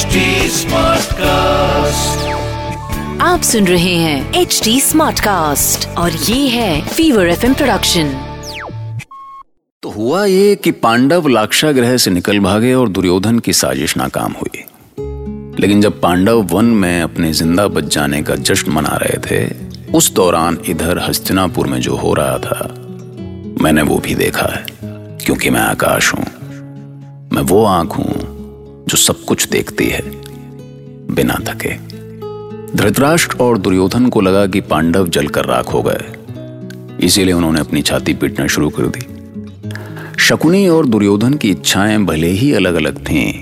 HD Smartcast. आप सुन रहे हैं एच डी स्मार्ट कास्ट और ये है फीवर एफ़ प्रोडक्शन तो हुआ ये कि पांडव लाक्षागृह से निकल भागे और दुर्योधन की साजिश नाकाम हुई। लेकिन जब पांडव वन में अपने ज़िंदा बच जाने का जश्न मना रहे थे उस दौरान इधर हस्तिनापुर में जो हो रहा था मैंने वो भी देखा है क्योंकि मैं आकाश हूँ। मैं वो आँख हूँ जो सब कुछ देखती है बिना थके। धृतराष्ट्र और दुर्योधन को लगा कि पांडव जलकर राख हो गए। इसीलिए उन्होंने अपनी छाती पीटना शुरू कर दी। शकुनी और दुर्योधन की इच्छाएँ भले ही अलग अलग थीं,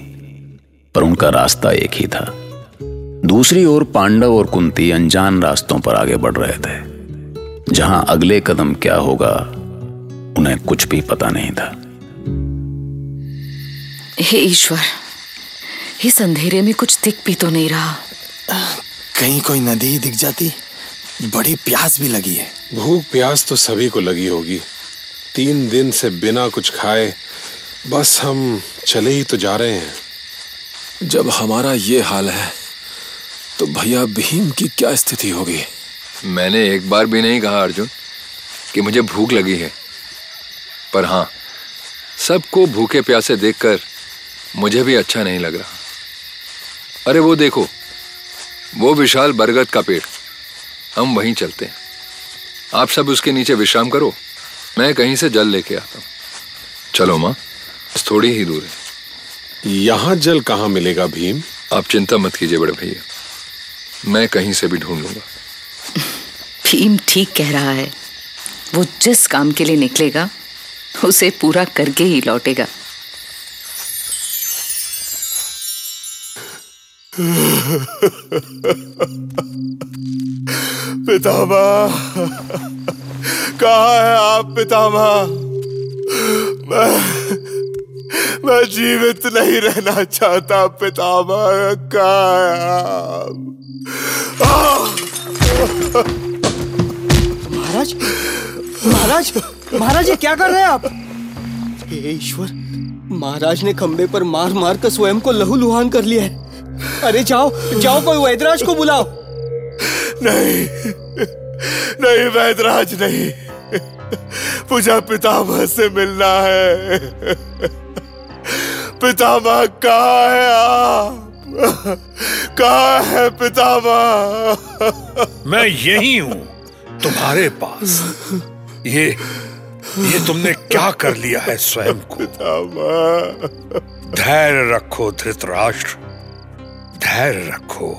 पर उनका रास्ता एक ही था। दूसरी ओर पांडव और कुंती अनजान रास्तों पर आगे बढ़ रहे थे। जहाँ अगले कदम क्या होगा उन्हें कुछ भी पता नहीं था। हे ईश्वर इस अंधेरे में कुछ दिख भी तो नहीं रहा। कहीं कोई नदी दिख जाती बड़ी प्यास भी लगी है। भूख प्यास तो सभी को लगी होगी। तीन दिन से बिना कुछ खाए बस हम चले ही तो जा रहे हैं। जब हमारा ये हाल है तो भैया भीम की क्या स्थिति होगी? मैंने एक बार भी नहीं कहा अर्जुन कि मुझे भूख लगी है। पर हाँ सबको भूखे प्यासे देखकर मुझे भी अच्छा नहीं लग रहा। अरे वो देखो वो विशाल बरगद का पेड़। हम वहीं चलते हैं। आप सब उसके नीचे विश्राम करो मैं कहीं से जल लेके आता हूँ। चलो माँ बस थोड़ी ही दूर है। यहाँ जल कहाँ मिलेगा भीम? आप चिंता मत कीजिए बड़े भैया मैं कहीं से भी ढूंढ लूँगा। भीम ठीक कह रहा है वो जिस काम के लिए निकलेगा उसे पूरा करके ही लौटेगा। पितामह कहा है आप पितामह? मैं मैं जीवित नहीं रहना चाहता पितामह कहा है आप? महाराज महाराज महाराज ये क्या कर रहे हैं आप? हे ईश्वर महाराज ने खंबे पर मार मार कर स्वयं को लहूलुहान कर लिया है। अरे जाओ जाओ कोई वैदराज को बुलाओ। नहीं नहीं वैदराज नहीं। मुझे पितामह से मिलना है। पितामह कहाँ है आप? कहाँ है पितामह? मैं यही हूँ तुम्हारे पास। ये ये तुमने क्या कर लिया है स्वयं को? धैर्य रखो धृतराष्ट्र। धैर्य रखो।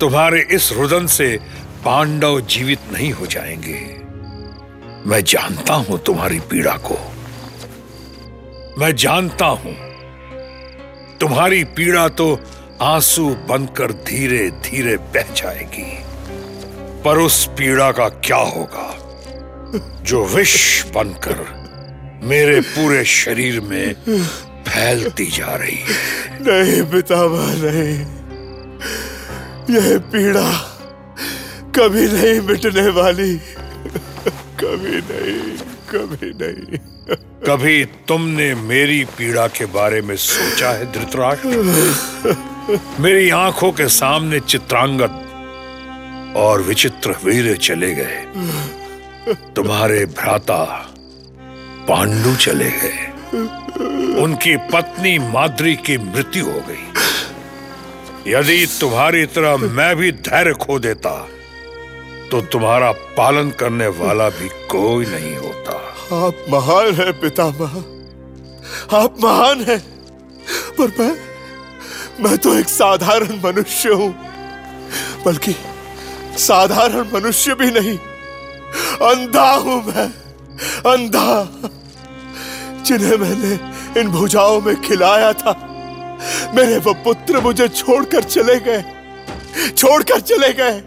तुम्हारे इस रुदन से पांडव जीवित नहीं हो जाएँगे। मैं जानता हूँ तुम्हारी पीड़ा को। मैं जानता हूँ। तुम्हारी पीड़ा तो आँसू बनकर धीरे धीरे बह जाएगी। पर उस पीड़ा का क्या होगा? जो विष बनकर मेरे पूरे शरीर में फैलती जा रही है। नहीं पितामह नहीं। यह पीड़ा कभी नहीं मिटने वाली। कभी नहीं कभी नहीं। कभी तुमने मेरी पीड़ा के बारे में सोचा है धृतराष्ट्र मेरी आँखों के सामने चित्रांगद और विचित्र वीर चले गए। तुम्हारे भ्राता पांडु चले गए। उनकी पत्नी माद्री की मृत्यु हो गई। यदि तुम्हारी तरह मैं भी धैर्य खो देता तो तुम्हारा पालन करने वाला भी कोई नहीं होता। आप महान है, पितामह। आप महान है। पर मैं मैं तो एक साधारण मनुष्य हूँ, बल्कि साधारण मनुष्य भी नहीं। अंधा हूँ मैं, अंधा, जिन्हें मैंने इन भुजाओं में खिलाया था। मेरे वो पुत्र मुझे छोड़कर चले गए। छोड़कर चले गए।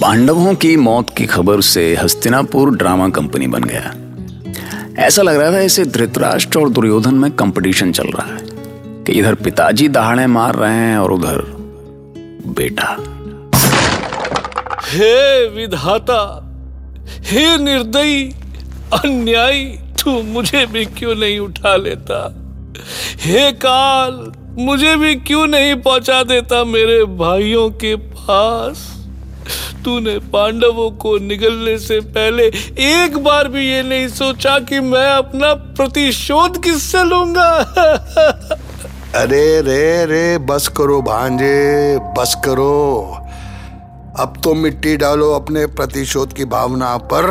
पांडवों की मौत की खबर से हस्तिनापुर ड्रामा कंपनी बन गया। ऐसा लग रहा था इसे धृतराष्ट्र और दुर्योधन में कंपटीशन चल रहा है। कि इधर पिताजी दहाड़े मार रहे हैं और उधर बेटा। हे विधाता, हे निर्दयी, अन्यायी, तू मुझे भी क्यों नहीं उठा लेता? हे काल, मुझे भी क्यों नहीं पहुँचा देता मेरे भाइयों के पास? तूने पांडवों को निगलने से पहले एक बार भी ये नहीं सोचा कि मैं अपना प्रतिशोध किससे लूँगा? अरे रे रे, बस करो भांजे, बस करो। अब तो मिट्टी डालो अपने प्रतिशोध की भावना पर।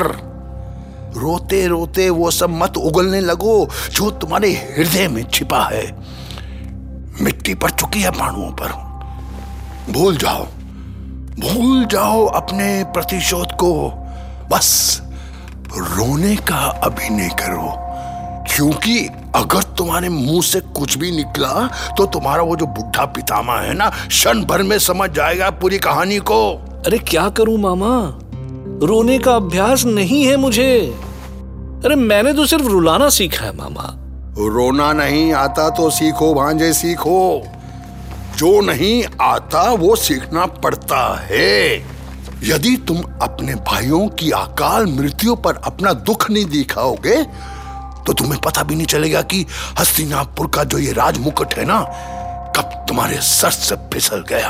रोते रोते वो सब मत उगलने लगो जो तुम्हारे हृदय में छिपा है। मिट्टी पड़ चुकी है पाणुओं पर। भूल जाओ भूल जाओ अपने प्रतिशोध को। बस रोने का अभिनय करो। क्योंकि अगर तुम्हारे मुँह से कुछ भी निकला तो तुम्हारा वो जो बुढ़ा पितामा है ना क्षण भर में समझ जाएगा पूरी कहानी को। अरे क्या करूँ मामा? रोने का अभ्यास नहीं है मुझे। अरे मैंने तो सिर्फ़ रुलाना सीखा है मामा। रोना नहीं आता तो सीखो भांजे सीखो। जो नहीं आता वो सीखना पड़ता है। यदि तुम अपने भाइयों की अकाल मृत्यु पर अपना दुख नहीं दिखाओगे तुम्हें पता भी नहीं चलेगा कि हस्तिनापुर का जो ये राज मुकुट है ना कब तुम्हारे सर से फिसल गया।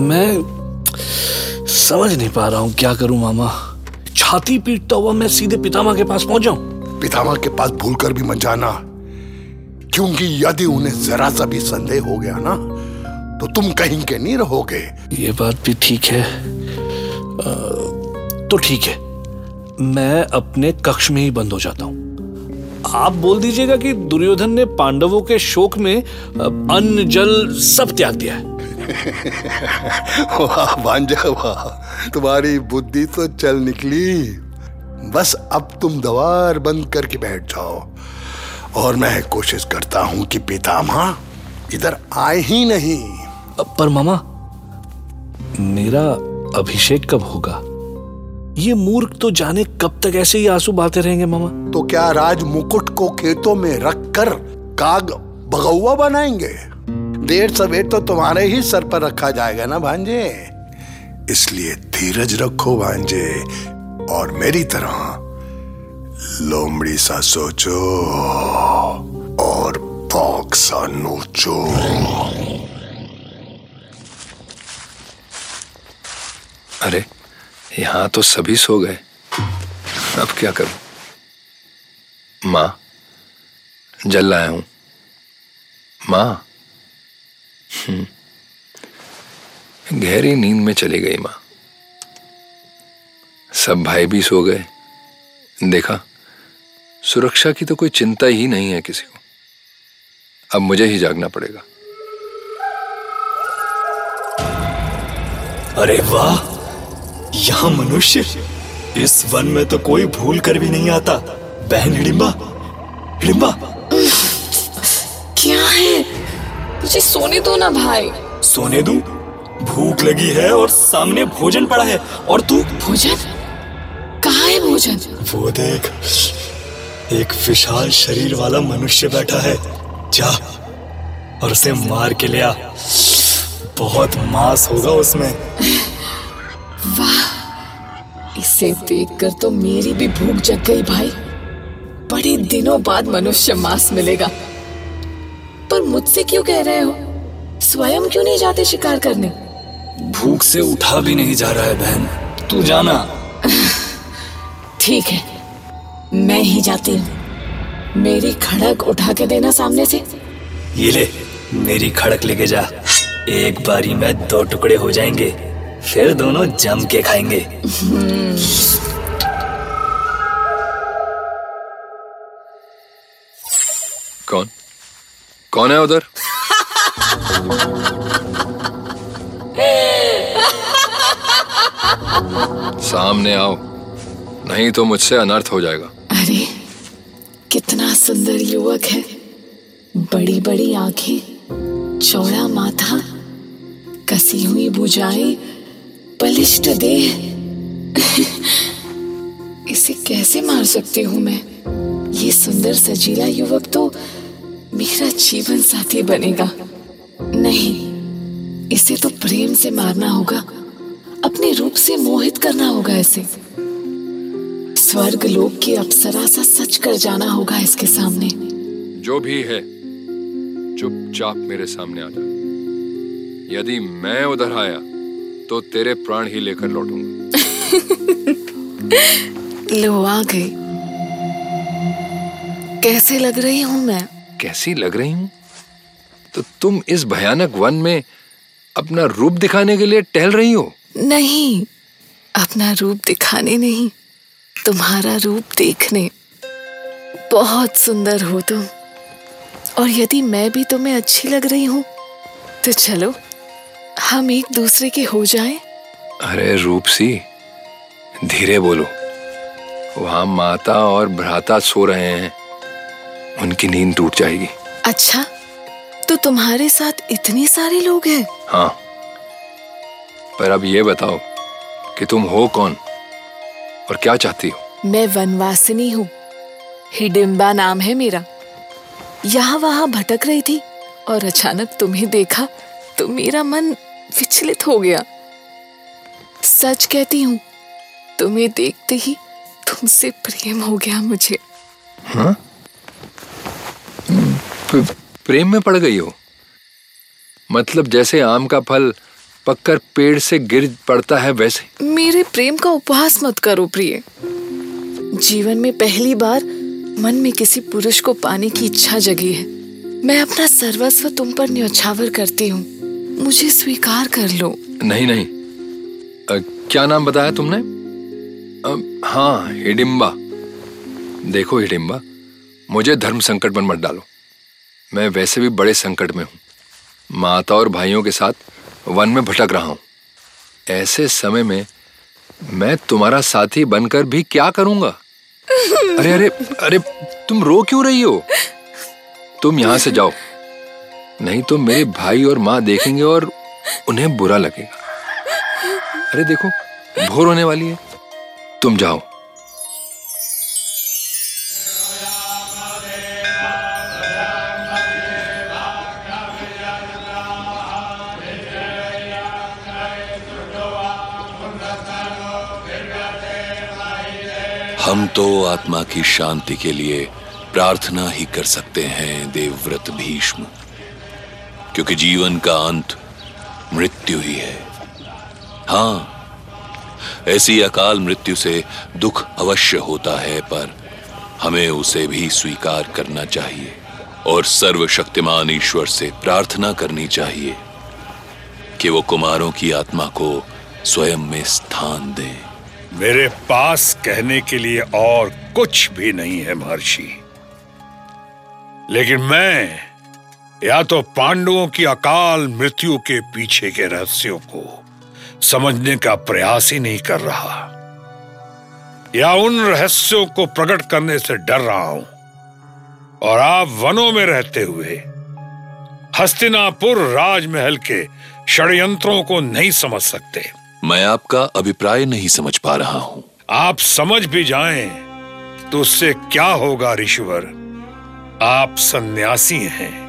मैं समझ नहीं पा रहा हूँ क्या करूँ मामा। छाती पीटता हुआ मैं सीधे पितामा के पास पहुँच जाऊँ? पितामा के पास भूलकर भी मत जाना। क्योंकि यदि उन्हें जरा सा भी संदेह हो गया ना तो तुम कहीं के नहीं रहोगे। ये बात भी ठीक है। आ, तो ठीक है। मैं अपने कक्ष में ही बंद हो जाता हूँ। आप बोल दीजिएगा कि दुर्योधन ने पांडवों के शोक में अन्न जल सब त्याग दिया है। वाह भांजा वाह तुम्हारी बुद्धि तो चल निकली। बस अब तुम दवार बंद करके बैठ जाओ। और मैं कोशिश करता हूँ कि पितामह इधर आए ही नहीं। पर मामा मेरा अभिषेक कब होगा? ये मूर्ख तो जाने कब तक ऐसे ही आँसू बहाते रहेंगे मामा। तो क्या राज मुकुट को खेतों में रख कर काग बगौआ बनाएँगे? देर सवेर तो तुम्हारे ही सर पर रखा जाएगा ना भांजे? इसलिए धीरज रखो भांजे और मेरी तरह लोमड़ी सा सोचो और पौक सा नोचो। अरे यहाँ तो सभी सो गए। अब क्या करूँ? माँ, जल लाया हूँ। माँ। हम्म। गहरी नींद में चली गई माँ। सब भाई भी सो गए। देखा, सुरक्षा की तो कोई चिंता ही नहीं है किसी को। अब मुझे ही जागना पड़ेगा। अरे वाह! यहाँ मनुष्य इस वन में तो कोई भूल कर भी नहीं आता। बहन हिडिंबा हिडिंबा क्या है? मुझे सोने दो ना भाई। सोने दू? भूख लगी है और सामने भोजन पड़ा है। और तू? भोजन? कहा है भोजन? वो देख एक विशाल शरीर वाला मनुष्य बैठा है। जा और उसे मार के लिया बहुत मांस होगा उसमें। वाह इसे देखकर तो मेरी भी भूख जग गई भाई। बड़े दिनों बाद मनुष्य मांस मिलेगा। पर मुझसे क्यों कह रहे हो? स्वयं क्यों नहीं जाते शिकार करने? भूख से उठा भी नहीं जा रहा है बहन। तू जाना। ठीक है मैं ही जाती हूँ। मेरी खड़क उठा के देना सामने से। ये ले मेरी खड़क लेके जा। एक बारी में दो टुकड़े हो जाएँगे। फिर दोनों जम के खाएँगे। कौन? कौन है उधर? सामने आओ। नहीं तो मुझसे अनर्थ हो जाएगा। अरे कितना सुंदर युवक है। बड़ी बड़ी आँखें चौड़ा माथा कसी हुई भुजाएँ बलिष्ठ देह इसे कैसे मार सकती हूँ मैं? ये सुंदर सजीला युवक तो मेरा जीवन साथी बनेगा। नहीं, इसे तो प्रेम से मारना होगा। अपने रूप से मोहित करना होगा इसे। स्वर्ग लोक की अप्सरा सा सच कर जाना होगा इसके सामने। जो भी है, चुपचाप मेरे सामने आ जा। यदि मैं उधर आया तो तेरे प्राण ही लेकर लौटूँगा। लो आ गई। कैसे लग रही हूँ मैं? कैसी लग रही हूँ? तो तुम इस भयानक वन में अपना रूप दिखाने के लिए टहल रही हो? नहीं अपना रूप दिखाने नहीं तुम्हारा रूप देखने। बहुत सुंदर हो तुम। और यदि मैं भी तुम्हें अच्छी लग रही हूँ तो चलो हम एक दूसरे के हो जाएँ। अरे रूपसी धीरे बोलो। वहाँ माता और भ्राता सो रहे हैं। उनकी नींद टूट जाएगी। अच्छा तो तुम्हारे साथ इतने सारे लोग हैं? हाँ। पर अब ये बताओ कि तुम हो कौन और क्या चाहती हो? मैं वनवासिनी हूँ। हिडिम्बा नाम है मेरा। यहाँ वहाँ भटक रही थी और अचानक तुम्हें देखा। तो मेरा मन विचलित हो गया। सच कहती हूँ तुम्हें देखते ही तुमसे प्रेम हो गया मुझे। हाँ? प्रेम में पड़ गई हो? मतलब जैसे आम का फल पककर पेड़ से गिर पड़ता है वैसे। मेरे प्रेम का उपहास मत करो प्रिय। जीवन में पहली बार मन में किसी पुरुष को पाने की इच्छा जगी है। मैं अपना सर्वस्व तुम पर न्यौछावर करती हूँ। मुझे स्वीकार कर लो। नहीं नहीं। आ, क्या नाम बताया तुमने? आ, हाँ हिडिम्बा। देखो हिडिम्बा मुझे धर्म संकट में मत डालो। मैं वैसे भी बड़े संकट में हूँ। माता और भाइयों के साथ वन में भटक रहा हूँ। ऐसे समय में मैं तुम्हारा साथी बनकर भी क्या करूँगा? अरे अरे अरे तुम रो क्यों रही हो? तुम यहाँ से जाओ। नहीं तो मेरे भाई और माँ देखेंगे और उन्हें बुरा लगेगा। अरे देखो, भोर होने वाली है। तुम जाओ। हम तो आत्मा की शांति के लिए प्रार्थना ही कर सकते हैं, देवव्रत भीष्म। क्योंकि जीवन का अंत मृत्यु ही है। हाँ ऐसी अकाल मृत्यु से दुख अवश्य होता है, पर हमें उसे भी स्वीकार करना चाहिए और सर्वशक्तिमान ईश्वर से प्रार्थना करनी चाहिए कि वो कुमारों की आत्मा को स्वयं में स्थान दे। मेरे पास कहने के लिए और कुछ भी नहीं है, महर्षि। लेकिन मैं या तो पांडवों की अकाल मृत्यु के पीछे के रहस्यों को समझने का प्रयास ही नहीं कर रहा या उन रहस्यों को प्रकट करने से डर रहा हूँ। और आप वनों में रहते हुए हस्तिनापुर राजमहल के षड्यंत्रों को नहीं समझ सकते। मैं आपका अभिप्राय नहीं समझ पा रहा हूँ। आप समझ भी जाएँ तो उससे क्या होगा ऋषिवर? आप सन्यासी हैं।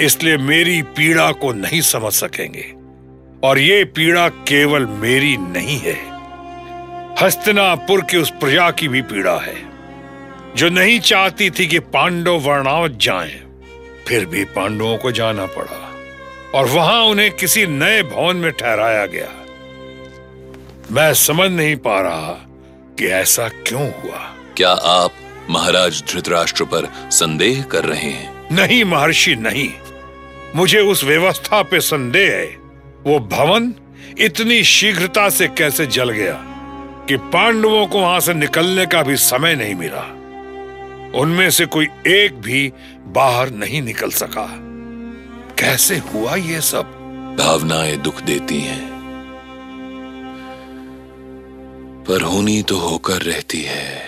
इसलिए मेरी पीड़ा को नहीं समझ सकेंगे। और ये पीड़ा केवल मेरी नहीं है। हस्तिनापुर की उस प्रजा की भी पीड़ा है जो नहीं चाहती थी कि पांडव वर्णावत जाएँ, फिर भी पांडवों को जाना पड़ा और वहाँ उन्हें किसी नए भवन में ठहराया गया। मैं समझ नहीं पा रहा कि ऐसा क्यों हुआ। क्या आप महाराज धृतराष्ट्र पर संदेह कर रहे हैं? नहीं महर्षि नहीं। मुझे उस व्यवस्था पे संदेह है। वो भवन इतनी शीघ्रता से कैसे जल गया कि पांडवों को वहाँ से निकलने का भी समय नहीं मिला। उनमें से कोई एक भी बाहर नहीं निकल सका। कैसे हुआ ये सब? भावनाएँ दुख देती हैं। पर होनी तो होकर रहती है।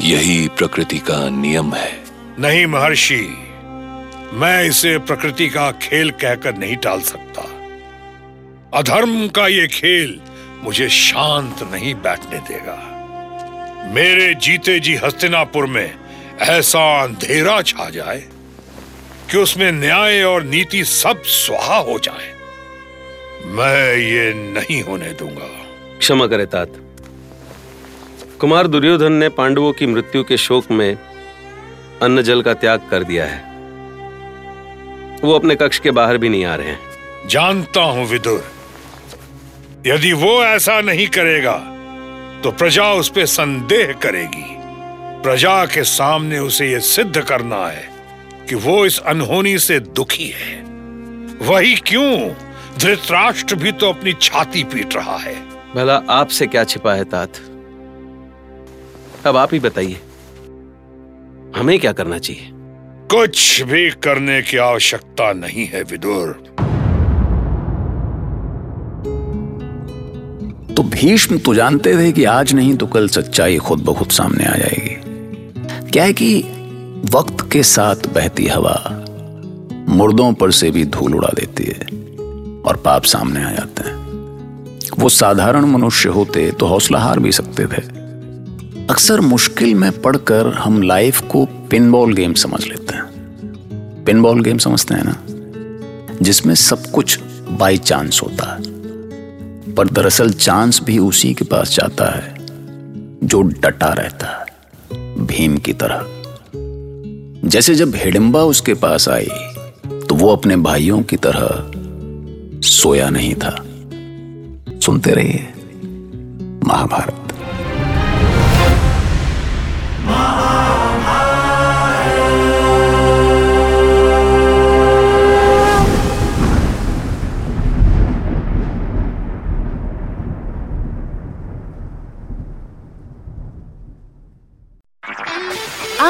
यही प्रकृति का नियम है। नहीं महर्षि मैं इसे प्रकृति का खेल कहकर नहीं टाल सकता। अधर्म का ये खेल मुझे शांत नहीं बैठने देगा। मेरे जीते जी हस्तिनापुर में ऐसा अंधेरा छा जाए कि उसमें न्याय और नीति सब स्वाहा हो जाए। मैं ये नहीं होने दूँगा। क्षमा करे, तात। कुमार दुर्योधन ने पांडवों की मृत्यु के शोक में अन्न जल का त्याग कर दिया है। वो अपने कक्ष के बाहर भी नहीं आ रहे हैं। जानता हूँ विदुर यदि वो ऐसा नहीं करेगा तो प्रजा उस पर संदेह करेगी। प्रजा के सामने उसे यह सिद्ध करना है कि वो इस अनहोनी से दुखी है। वही क्यों? धृतराष्ट्र भी तो अपनी छाती पीट रहा है। भला आपसे क्या छिपा है तात? अब आप ही बताइए हमें क्या करना चाहिए? कुछ भी करने की आवश्यकता नहीं है, विदुर। तो भीष्म तो जानते थे कि आज नहीं तो कल सच्चाई खुद ब खुद सामने आ जाएगी। क्या है कि वक्त के साथ बहती हवा मुर्दों पर से भी धूल उड़ा देती है और पाप सामने आ जाते हैं। वो साधारण मनुष्य होते तो हौसला हार भी सकते थे। अक्सर मुश्किल में पढ़कर हम लाइफ को पिनबॉल गेम समझ लेते हैं। पिनबॉल गेम समझते हैं ना? जिसमें सब कुछ बाई चांस होता है। पर दरअसल चांस भी उसी के पास जाता है, जो डटा रहता है, भीम की तरह। जैसे जब हिडिंबा उसके पास आई तो वो अपने भाइयों की तरह सोया नहीं था। सुनते रहिए, महाभारत।